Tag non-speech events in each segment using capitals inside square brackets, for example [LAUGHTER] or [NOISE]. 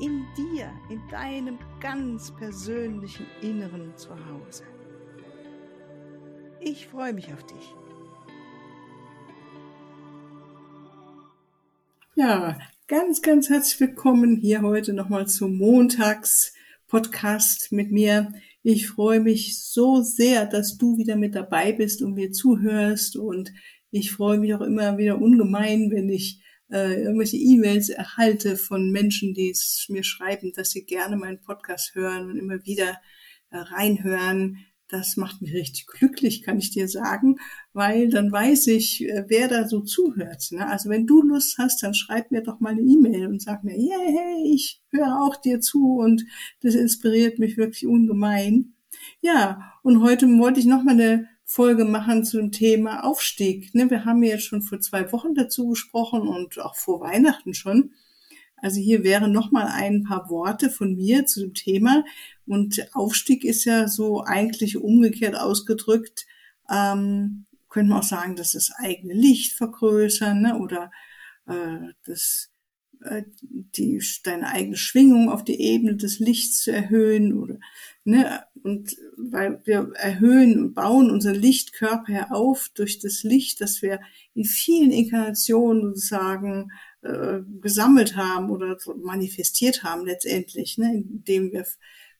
in dir, in deinem ganz persönlichen Inneren zu Hause. Ich freue mich auf dich. Ja, ganz, ganz herzlich willkommen hier heute nochmal zum Montags-Podcast mit mir. Ich freue mich so sehr, dass du wieder mit dabei bist und mir zuhörst und ich freue mich auch immer wieder ungemein, wenn ich äh, irgendwelche E-Mails erhalte von Menschen, die es mir schreiben, dass sie gerne meinen Podcast hören und immer wieder äh, reinhören. Das macht mich richtig glücklich, kann ich dir sagen, weil dann weiß ich, äh, wer da so zuhört. Ne? Also wenn du Lust hast, dann schreib mir doch mal eine E-Mail und sag mir, yeah, hey, ich höre auch dir zu und das inspiriert mich wirklich ungemein. Ja, und heute wollte ich noch mal eine Folge machen zum Thema Aufstieg. Ne, wir haben jetzt schon vor zwei Wochen dazu gesprochen und auch vor Weihnachten schon. Also hier wären noch mal ein paar Worte von mir zu dem Thema. Und Aufstieg ist ja so eigentlich umgekehrt ausgedrückt, ähm, könnte man auch sagen, dass das eigene Licht vergrößern ne? oder äh, das die deine eigene Schwingung auf die Ebene des Lichts zu erhöhen oder ne und weil wir erhöhen und bauen unseren Lichtkörper auf durch das Licht, das wir in vielen Inkarnationen sozusagen äh, gesammelt haben oder manifestiert haben letztendlich, ne, indem wir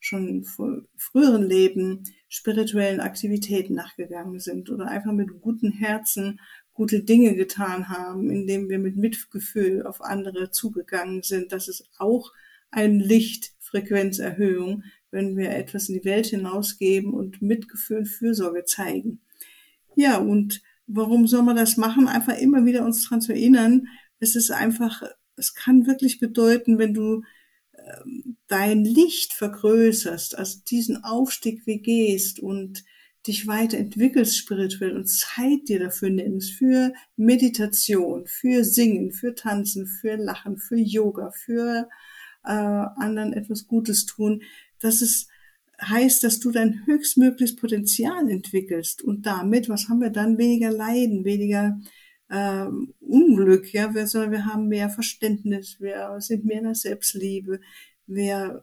schon vor früheren Leben spirituellen Aktivitäten nachgegangen sind oder einfach mit guten Herzen gute Dinge getan haben, indem wir mit Mitgefühl auf andere zugegangen sind. Das ist auch eine Lichtfrequenzerhöhung, wenn wir etwas in die Welt hinausgeben und Mitgefühl und Fürsorge zeigen. Ja, und warum soll man das machen? Einfach immer wieder uns daran zu erinnern. Es ist einfach, es kann wirklich bedeuten, wenn du ähm, dein Licht vergrößerst, also diesen Aufstieg wie gehst und dich weiterentwickelst spirituell und Zeit dir dafür nimmst, für Meditation, für Singen, für Tanzen, für Lachen, für Yoga, für äh, anderen etwas Gutes tun, dass es heißt, dass du dein höchstmögliches Potenzial entwickelst und damit, was haben wir dann, weniger Leiden, weniger äh, Unglück, ja, wir, sondern wir haben mehr Verständnis, wir sind mehr in der Selbstliebe, wir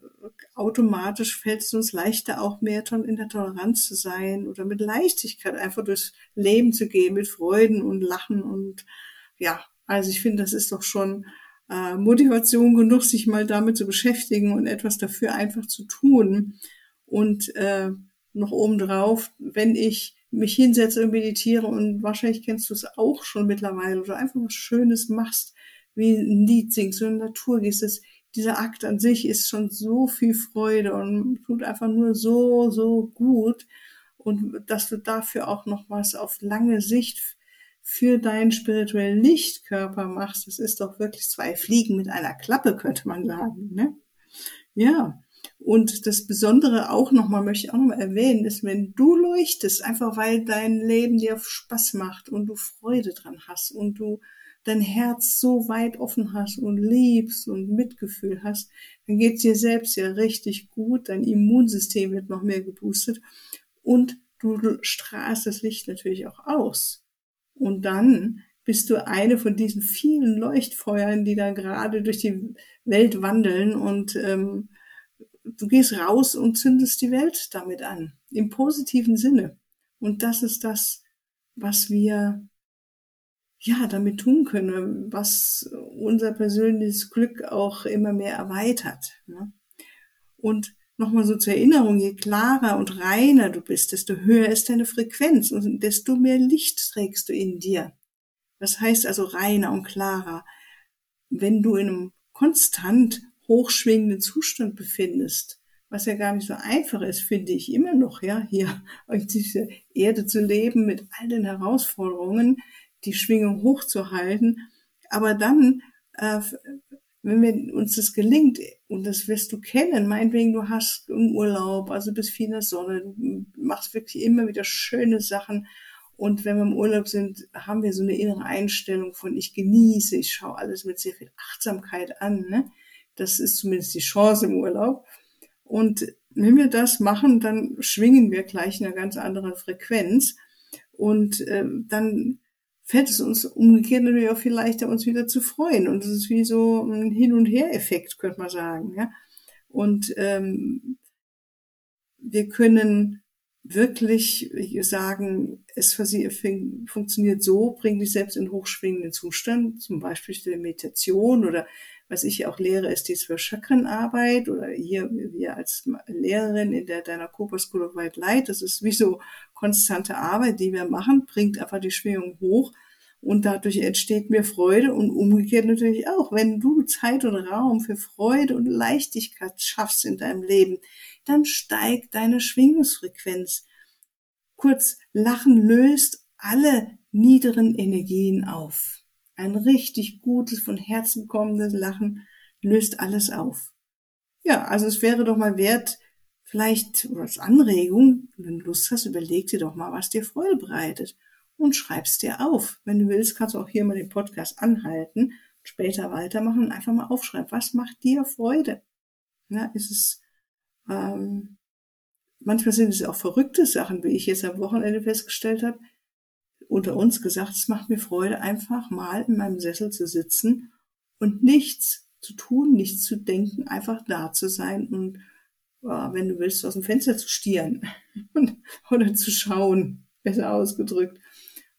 automatisch fällt es uns leichter, auch mehr in der Toleranz zu sein oder mit Leichtigkeit einfach durchs Leben zu gehen, mit Freuden und Lachen und ja, also ich finde, das ist doch schon äh, Motivation genug, sich mal damit zu beschäftigen und etwas dafür einfach zu tun. Und äh, noch obendrauf, wenn ich mich hinsetze und meditiere und wahrscheinlich kennst du es auch schon mittlerweile oder einfach was Schönes machst, wie ein Lied singst oder in Natur gehst, das dieser Akt an sich ist schon so viel Freude und tut einfach nur so, so gut. Und dass du dafür auch noch was auf lange Sicht für deinen spirituellen Lichtkörper machst, das ist doch wirklich zwei Fliegen mit einer Klappe, könnte man sagen. Ne? Ja. Und das Besondere auch nochmal, möchte ich auch nochmal erwähnen, ist, wenn du leuchtest, einfach weil dein Leben dir Spaß macht und du Freude dran hast und du dein Herz so weit offen hast und liebst und Mitgefühl hast, dann geht's dir selbst ja richtig gut, dein Immunsystem wird noch mehr geboostet und du strahlst das Licht natürlich auch aus. Und dann bist du eine von diesen vielen Leuchtfeuern, die da gerade durch die Welt wandeln und ähm, du gehst raus und zündest die Welt damit an, im positiven Sinne. Und das ist das, was wir ja, damit tun können, was unser persönliches Glück auch immer mehr erweitert. Ne? Und nochmal so zur Erinnerung, je klarer und reiner du bist, desto höher ist deine Frequenz und desto mehr Licht trägst du in dir. Das heißt also reiner und klarer. Wenn du in einem konstant hochschwingenden Zustand befindest, was ja gar nicht so einfach ist, finde ich immer noch, ja, hier [LAUGHS] auf dieser Erde zu leben mit all den Herausforderungen, die Schwingung hochzuhalten. Aber dann äh, wenn wir, uns das gelingt, und das wirst du kennen, meinetwegen, du hast einen Urlaub, also bist viel in der Sonne, du machst wirklich immer wieder schöne Sachen. Und wenn wir im Urlaub sind, haben wir so eine innere Einstellung von, ich genieße, ich schaue alles mit sehr viel Achtsamkeit an. Ne? Das ist zumindest die Chance im Urlaub. Und wenn wir das machen, dann schwingen wir gleich in einer ganz anderen Frequenz. Und äh, dann fällt es uns umgekehrt natürlich auch viel leichter, uns wieder zu freuen. Und es ist wie so ein Hin- und Her-Effekt, könnte man sagen. Ja? Und ähm, wir können wirklich sagen, es für sie funktioniert so, bringt dich selbst in hochschwingenden Zustand, zum Beispiel die Meditation oder was ich auch lehre, ist die Zwölf-Chakren-Arbeit oder hier wir als Lehrerin in der deiner Cooper School of White Light. Das ist wie so konstante Arbeit, die wir machen, bringt einfach die Schwingung hoch und dadurch entsteht mir Freude und umgekehrt natürlich auch. Wenn du Zeit und Raum für Freude und Leichtigkeit schaffst in deinem Leben, dann steigt deine Schwingungsfrequenz. Kurz, Lachen löst alle niederen Energien auf. Ein richtig gutes, von Herzen kommendes Lachen löst alles auf. Ja, also es wäre doch mal wert, vielleicht als Anregung, wenn du Lust hast, überleg dir doch mal, was dir Freude bereitet und schreib's dir auf. Wenn du willst, kannst du auch hier mal den Podcast anhalten, später weitermachen und einfach mal aufschreiben, was macht dir Freude? Ja, ist es, ähm, manchmal sind es auch verrückte Sachen, wie ich jetzt am Wochenende festgestellt habe unter uns gesagt, es macht mir Freude, einfach mal in meinem Sessel zu sitzen und nichts zu tun, nichts zu denken, einfach da zu sein und ja, wenn du willst, aus dem Fenster zu stieren [LAUGHS] oder zu schauen, besser ausgedrückt.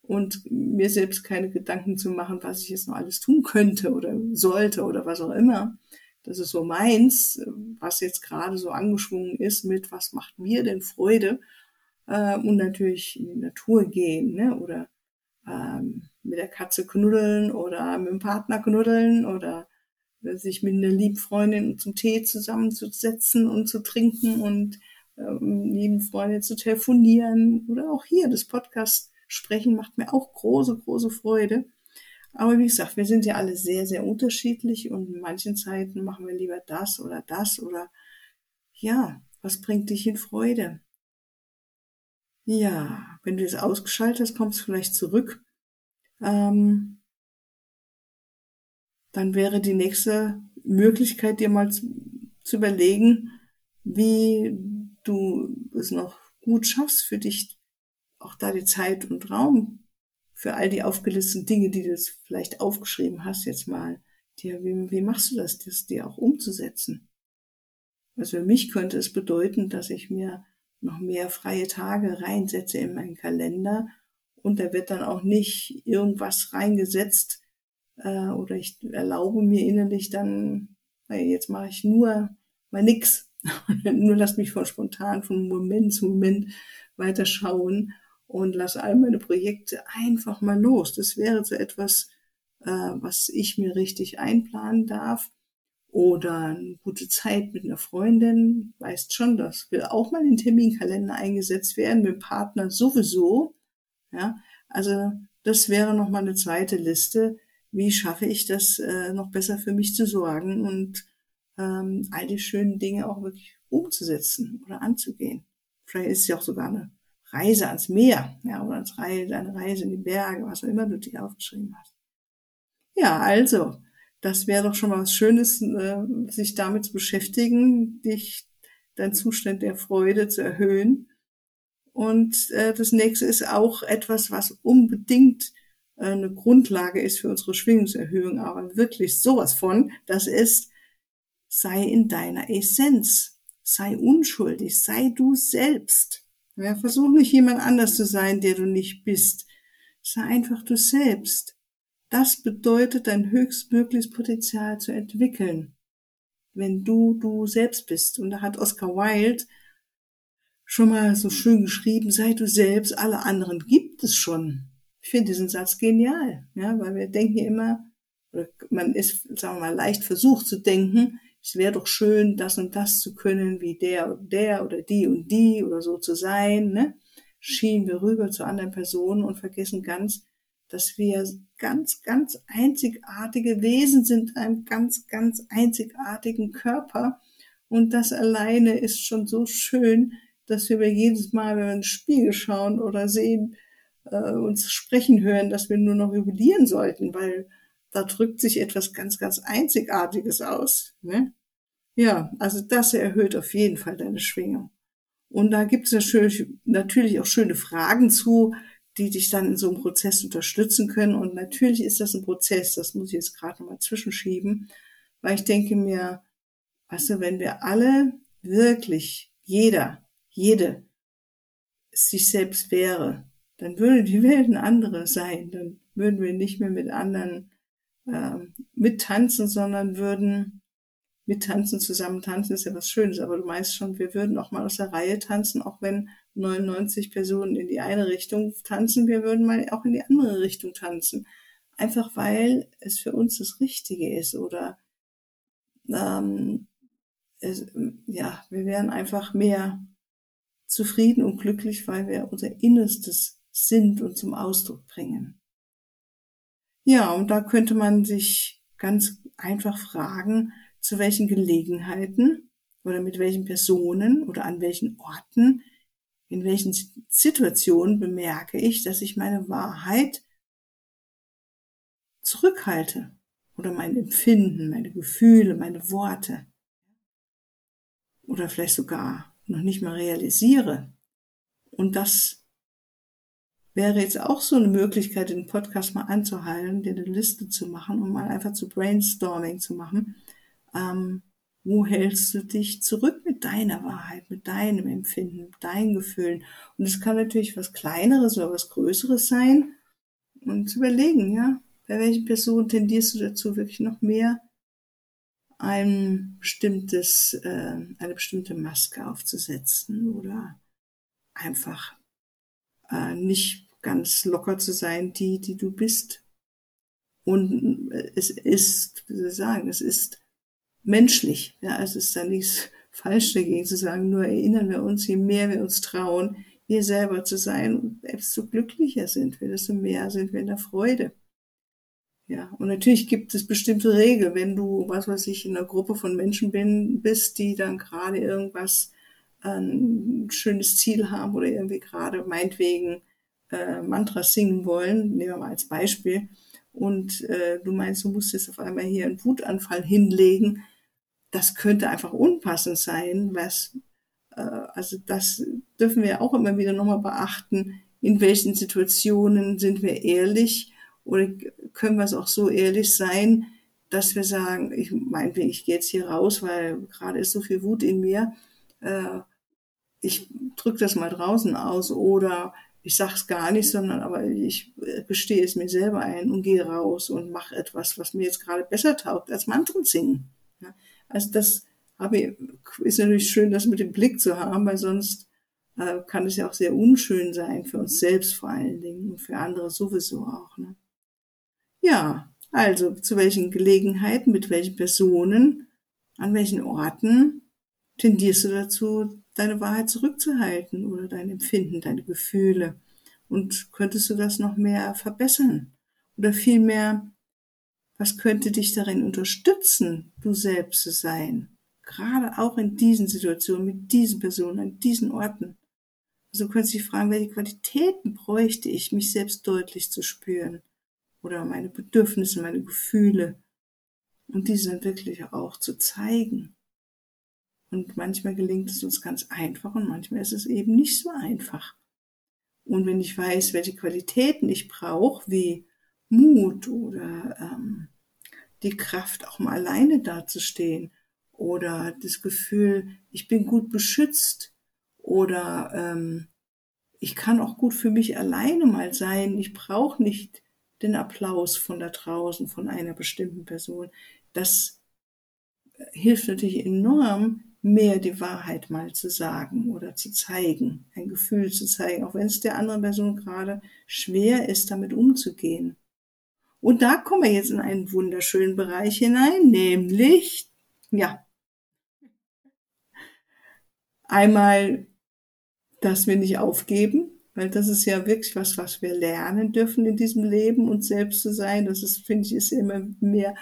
Und mir selbst keine Gedanken zu machen, was ich jetzt noch alles tun könnte oder sollte oder was auch immer. Das ist so meins, was jetzt gerade so angeschwungen ist mit, was macht mir denn Freude? äh, und natürlich in die Natur gehen, ne? oder ähm, mit der Katze knuddeln oder mit dem Partner knuddeln oder sich mit einer Liebfreundin zum Tee zusammenzusetzen und zu trinken und ähm, lieben Freundin zu telefonieren oder auch hier das Podcast sprechen macht mir auch große, große Freude. Aber wie gesagt, wir sind ja alle sehr, sehr unterschiedlich und in manchen Zeiten machen wir lieber das oder das oder ja, was bringt dich in Freude? Ja, wenn du es ausgeschaltet hast, kommst du vielleicht zurück. Ähm, dann wäre die nächste Möglichkeit, dir mal zu, zu überlegen, wie du es noch gut schaffst für dich, auch da die Zeit und Raum für all die aufgelisteten Dinge, die du vielleicht aufgeschrieben hast, jetzt mal, dir, wie, wie machst du das, das dir auch umzusetzen? Also für mich könnte es bedeuten, dass ich mir noch mehr freie Tage reinsetze in meinen Kalender und da wird dann auch nicht irgendwas reingesetzt äh, oder ich erlaube mir innerlich dann, hey, jetzt mache ich nur mal nix, [LAUGHS] nur lass mich von spontan von Moment zu Moment weiter schauen und lass all meine Projekte einfach mal los. Das wäre so etwas, äh, was ich mir richtig einplanen darf oder eine gute Zeit mit einer Freundin, weißt schon, das will auch mal in den Terminkalender eingesetzt werden, mit dem Partner sowieso. Ja, also das wäre noch mal eine zweite Liste. Wie schaffe ich das, äh, noch besser für mich zu sorgen und ähm, all die schönen Dinge auch wirklich umzusetzen oder anzugehen? Vielleicht ist es ja auch sogar eine Reise ans Meer, ja, oder als Reise, eine Reise in die Berge, was auch immer du dir aufgeschrieben hast. Ja, also, das wäre doch schon mal was Schönes, äh, sich damit zu beschäftigen, dich, dein Zustand der Freude zu erhöhen. Und äh, das nächste ist auch etwas, was unbedingt äh, eine Grundlage ist für unsere Schwingungserhöhung, aber wirklich sowas von, das ist, sei in deiner Essenz, sei unschuldig, sei du selbst. Ja, versuch nicht jemand anders zu sein, der du nicht bist. Sei einfach du selbst. Das bedeutet, dein höchstmögliches Potenzial zu entwickeln, wenn du du selbst bist. Und da hat Oscar Wilde schon mal so schön geschrieben, sei du selbst, alle anderen gibt es schon. Ich finde diesen Satz genial, ja, weil wir denken immer, oder man ist, sagen wir mal, leicht versucht zu denken, es wäre doch schön, das und das zu können, wie der und der oder die und die oder so zu sein, ne? Schieben wir rüber zu anderen Personen und vergessen ganz, dass wir ganz, ganz einzigartige Wesen sind, einem ganz, ganz einzigartigen Körper. Und das alleine ist schon so schön, dass wir jedes Mal, wenn wir ins Spiegel schauen oder sehen, äh, uns sprechen hören, dass wir nur noch jubilieren sollten, weil da drückt sich etwas ganz, ganz Einzigartiges aus. Ne? Ja, also das erhöht auf jeden Fall deine Schwingung. Und da gibt es natürlich, natürlich auch schöne Fragen zu, die dich dann in so einem Prozess unterstützen können. Und natürlich ist das ein Prozess, das muss ich jetzt gerade nochmal zwischenschieben, weil ich denke mir, du, wenn wir alle wirklich, jeder, jede, sich selbst wäre, dann würde die Welt eine andere sein. Dann würden wir nicht mehr mit anderen äh, mittanzen, sondern würden mittanzen, zusammen tanzen, ist ja was Schönes, aber du meinst schon, wir würden auch mal aus der Reihe tanzen, auch wenn 99 Personen in die eine Richtung tanzen, wir würden mal auch in die andere Richtung tanzen. Einfach weil es für uns das Richtige ist oder ähm, es, ja, wir wären einfach mehr zufrieden und glücklich, weil wir unser Innerstes sind und zum Ausdruck bringen. Ja, und da könnte man sich ganz einfach fragen, zu welchen Gelegenheiten oder mit welchen Personen oder an welchen Orten, in welchen Situationen bemerke ich, dass ich meine Wahrheit zurückhalte oder mein Empfinden, meine Gefühle, meine Worte oder vielleicht sogar noch nicht mal realisiere. Und das wäre jetzt auch so eine Möglichkeit, den Podcast mal anzuhalten, dir eine Liste zu machen und mal einfach zu Brainstorming zu machen ähm, wo hältst du dich zurück mit deiner Wahrheit, mit deinem Empfinden, mit deinen Gefühlen? Und es kann natürlich was Kleineres oder was Größeres sein. Und zu überlegen, ja, bei welchen Personen tendierst du dazu, wirklich noch mehr ein bestimmtes, äh, eine bestimmte Maske aufzusetzen oder einfach äh, nicht ganz locker zu sein, die, die du bist. Und es ist, wie soll ich sagen, es ist menschlich. Ja, es ist da nichts [LAUGHS] falsch dagegen zu sagen, nur erinnern wir uns, je mehr wir uns trauen, wir selber zu sein, desto glücklicher sind wir, desto mehr sind wir in der Freude. Ja, und natürlich gibt es bestimmte Regeln, wenn du, was weiß ich, in einer Gruppe von Menschen bin, bist, die dann gerade irgendwas, ein schönes Ziel haben oder irgendwie gerade meinetwegen äh, Mantras singen wollen, nehmen wir mal als Beispiel, und äh, du meinst, du musst jetzt auf einmal hier einen Wutanfall hinlegen, das könnte einfach unpassend sein, was, äh, also das dürfen wir auch immer wieder nochmal beachten, in welchen Situationen sind wir ehrlich? Oder können wir es auch so ehrlich sein, dass wir sagen, ich meine, ich gehe jetzt hier raus, weil gerade ist so viel Wut in mir, äh, ich drücke das mal draußen aus oder ich sag's gar nicht, sondern aber ich gestehe es mir selber ein und gehe raus und mache etwas, was mir jetzt gerade besser taugt als Mantren singen. Also das habe ich, ist natürlich schön, das mit dem Blick zu haben, weil sonst äh, kann es ja auch sehr unschön sein für uns selbst vor allen Dingen und für andere sowieso auch. Ne? Ja, also zu welchen Gelegenheiten, mit welchen Personen, an welchen Orten tendierst du dazu, deine Wahrheit zurückzuhalten oder dein Empfinden, deine Gefühle? Und könntest du das noch mehr verbessern? Oder vielmehr was könnte dich darin unterstützen, du selbst zu sein? Gerade auch in diesen Situationen, mit diesen Personen, an diesen Orten. Also du könntest dich fragen, welche Qualitäten bräuchte ich, mich selbst deutlich zu spüren? Oder meine Bedürfnisse, meine Gefühle. Und diese dann wirklich auch zu zeigen. Und manchmal gelingt es uns ganz einfach und manchmal ist es eben nicht so einfach. Und wenn ich weiß, welche Qualitäten ich brauche, wie Mut oder ähm, die Kraft, auch mal alleine dazustehen oder das Gefühl, ich bin gut beschützt oder ähm, ich kann auch gut für mich alleine mal sein. Ich brauche nicht den Applaus von da draußen, von einer bestimmten Person. Das hilft natürlich enorm, mehr die Wahrheit mal zu sagen oder zu zeigen, ein Gefühl zu zeigen, auch wenn es der anderen Person gerade schwer ist, damit umzugehen. Und da kommen wir jetzt in einen wunderschönen Bereich hinein, nämlich, ja, einmal, dass wir nicht aufgeben, weil das ist ja wirklich was, was wir lernen dürfen in diesem Leben, uns selbst zu sein. Das ist, finde ich, ist immer mehr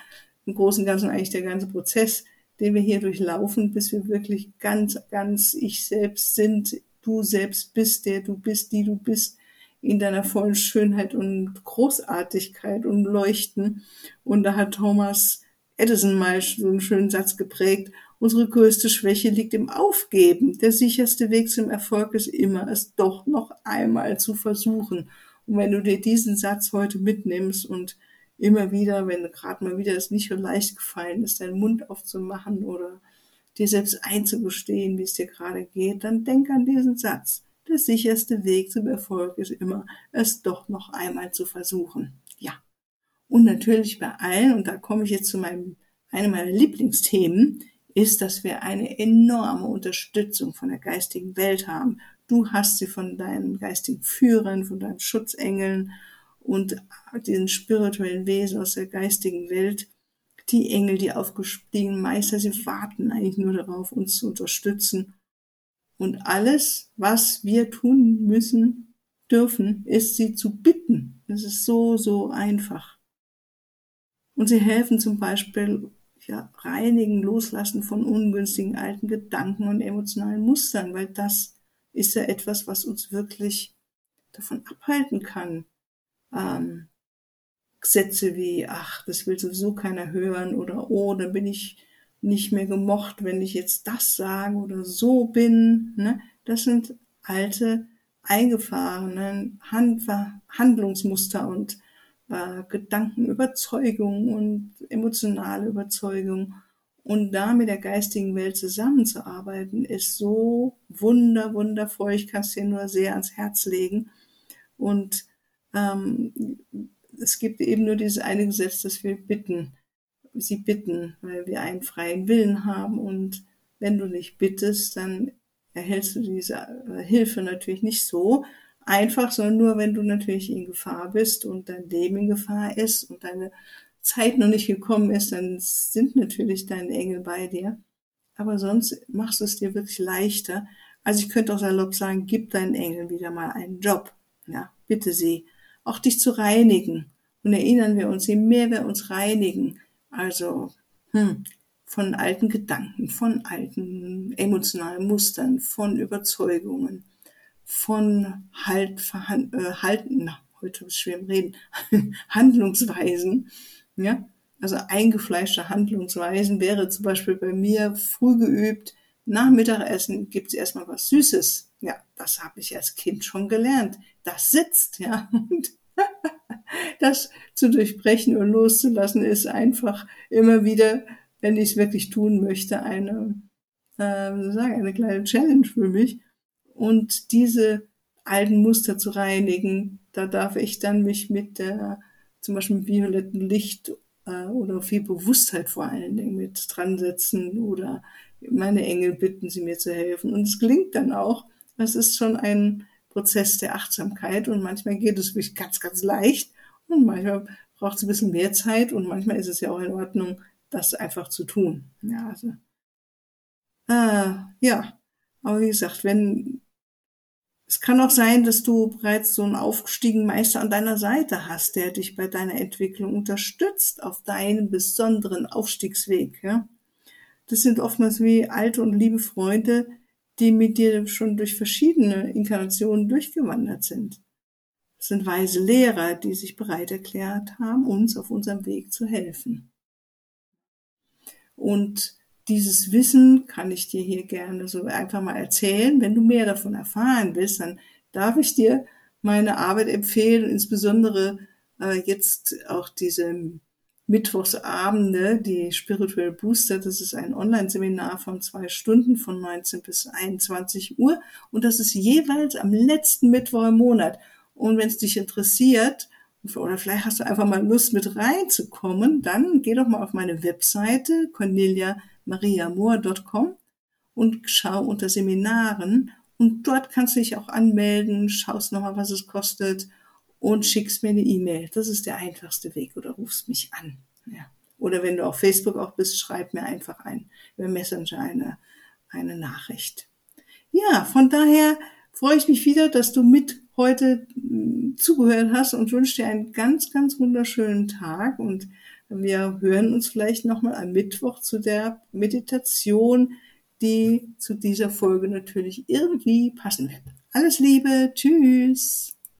im Großen und Ganzen eigentlich der ganze Prozess, den wir hier durchlaufen, bis wir wirklich ganz, ganz ich selbst sind, du selbst bist, der du bist, die du bist, in deiner vollen Schönheit und Großartigkeit und Leuchten. Und da hat Thomas Edison mal so einen schönen Satz geprägt. Unsere größte Schwäche liegt im Aufgeben. Der sicherste Weg zum Erfolg ist immer, es doch noch einmal zu versuchen. Und wenn du dir diesen Satz heute mitnimmst und immer wieder, wenn gerade mal wieder es nicht so leicht gefallen ist, deinen Mund aufzumachen oder dir selbst einzugestehen, wie es dir gerade geht, dann denk an diesen Satz. Der sicherste Weg zum Erfolg ist immer, es doch noch einmal zu versuchen. Ja. Und natürlich bei allen, und da komme ich jetzt zu meinem, einem meiner Lieblingsthemen, ist, dass wir eine enorme Unterstützung von der geistigen Welt haben. Du hast sie von deinen geistigen Führern, von deinen Schutzengeln und diesen spirituellen Wesen aus der geistigen Welt. Die Engel, die aufgestiegenen Meister, sie warten eigentlich nur darauf, uns zu unterstützen. Und alles, was wir tun müssen, dürfen, ist sie zu bitten. Das ist so, so einfach. Und sie helfen zum Beispiel ja, reinigen, loslassen von ungünstigen alten Gedanken und emotionalen Mustern, weil das ist ja etwas, was uns wirklich davon abhalten kann. Ähm, Sätze wie, ach, das will sowieso keiner hören oder oh, dann bin ich nicht mehr gemocht, wenn ich jetzt das sage oder so bin. Ne? Das sind alte, eingefahrene Hand Handlungsmuster und äh, Gedankenüberzeugung und emotionale Überzeugung. Und da mit der geistigen Welt zusammenzuarbeiten, ist so wunder, wundervoll. Ich kann es dir nur sehr ans Herz legen. Und es gibt eben nur dieses eine Gesetz, dass wir bitten, sie bitten, weil wir einen freien Willen haben. Und wenn du nicht bittest, dann erhältst du diese äh, Hilfe natürlich nicht so, einfach, sondern nur, wenn du natürlich in Gefahr bist und dein Leben in Gefahr ist und deine Zeit noch nicht gekommen ist, dann sind natürlich deine Engel bei dir. Aber sonst machst du es dir wirklich leichter. Also ich könnte auch salopp sagen, gib deinen Engeln wieder mal einen Job. Ja, bitte sie. Auch dich zu reinigen. Und erinnern wir uns, je mehr wir uns reinigen, also hm, von alten Gedanken, von alten emotionalen Mustern, von Überzeugungen, von halt, verhand, äh, halten, heute ist schwer im Reden, [LAUGHS] Handlungsweisen, ja, also eingefleischte Handlungsweisen wäre zum Beispiel bei mir früh geübt, nach Mittagessen gibt's erstmal was Süßes. Ja, das habe ich als Kind schon gelernt. Das sitzt, ja. Und [LAUGHS] das zu durchbrechen und loszulassen ist einfach immer wieder, wenn ich es wirklich tun möchte, eine, äh, sagen, eine kleine Challenge für mich. Und diese alten Muster zu reinigen, da darf ich dann mich mit der, zum Beispiel mit violetten Licht äh, oder viel Bewusstheit vor allen Dingen mit dran setzen oder meine Engel bitten, sie mir zu helfen. Und es gelingt dann auch. Das ist schon ein Prozess der Achtsamkeit und manchmal geht es wirklich ganz, ganz leicht und manchmal braucht es ein bisschen mehr Zeit und manchmal ist es ja auch in Ordnung, das einfach zu tun. Ja, also, äh, ja. Aber wie gesagt, wenn es kann auch sein, dass du bereits so einen aufgestiegenen Meister an deiner Seite hast, der dich bei deiner Entwicklung unterstützt auf deinem besonderen Aufstiegsweg. Ja? Das sind oftmals wie alte und liebe Freunde, die mit dir schon durch verschiedene Inkarnationen durchgewandert sind. Das sind weise Lehrer, die sich bereit erklärt haben, uns auf unserem Weg zu helfen. Und dieses Wissen kann ich dir hier gerne so einfach mal erzählen. Wenn du mehr davon erfahren willst, dann darf ich dir meine Arbeit empfehlen, insbesondere äh, jetzt auch diese Mittwochsabende, die Spiritual Booster. Das ist ein Online-Seminar von zwei Stunden von 19 bis 21 Uhr und das ist jeweils am letzten Mittwoch im Monat. Und wenn es dich interessiert, oder vielleicht hast du einfach mal Lust mit reinzukommen, dann geh doch mal auf meine Webseite Cornelia mariamoor.com und schau unter Seminaren und dort kannst du dich auch anmelden, schaust nochmal, was es kostet und schickst mir eine E-Mail. Das ist der einfachste Weg oder rufst mich an. Ja. Oder wenn du auf Facebook auch bist, schreib mir einfach ein, über Messenger eine, eine Nachricht. Ja, von daher freue ich mich wieder, dass du mit heute hm, zugehört hast und wünsche dir einen ganz, ganz wunderschönen Tag und wir hören uns vielleicht nochmal am Mittwoch zu der Meditation, die zu dieser Folge natürlich irgendwie passen wird. Alles Liebe, tschüss.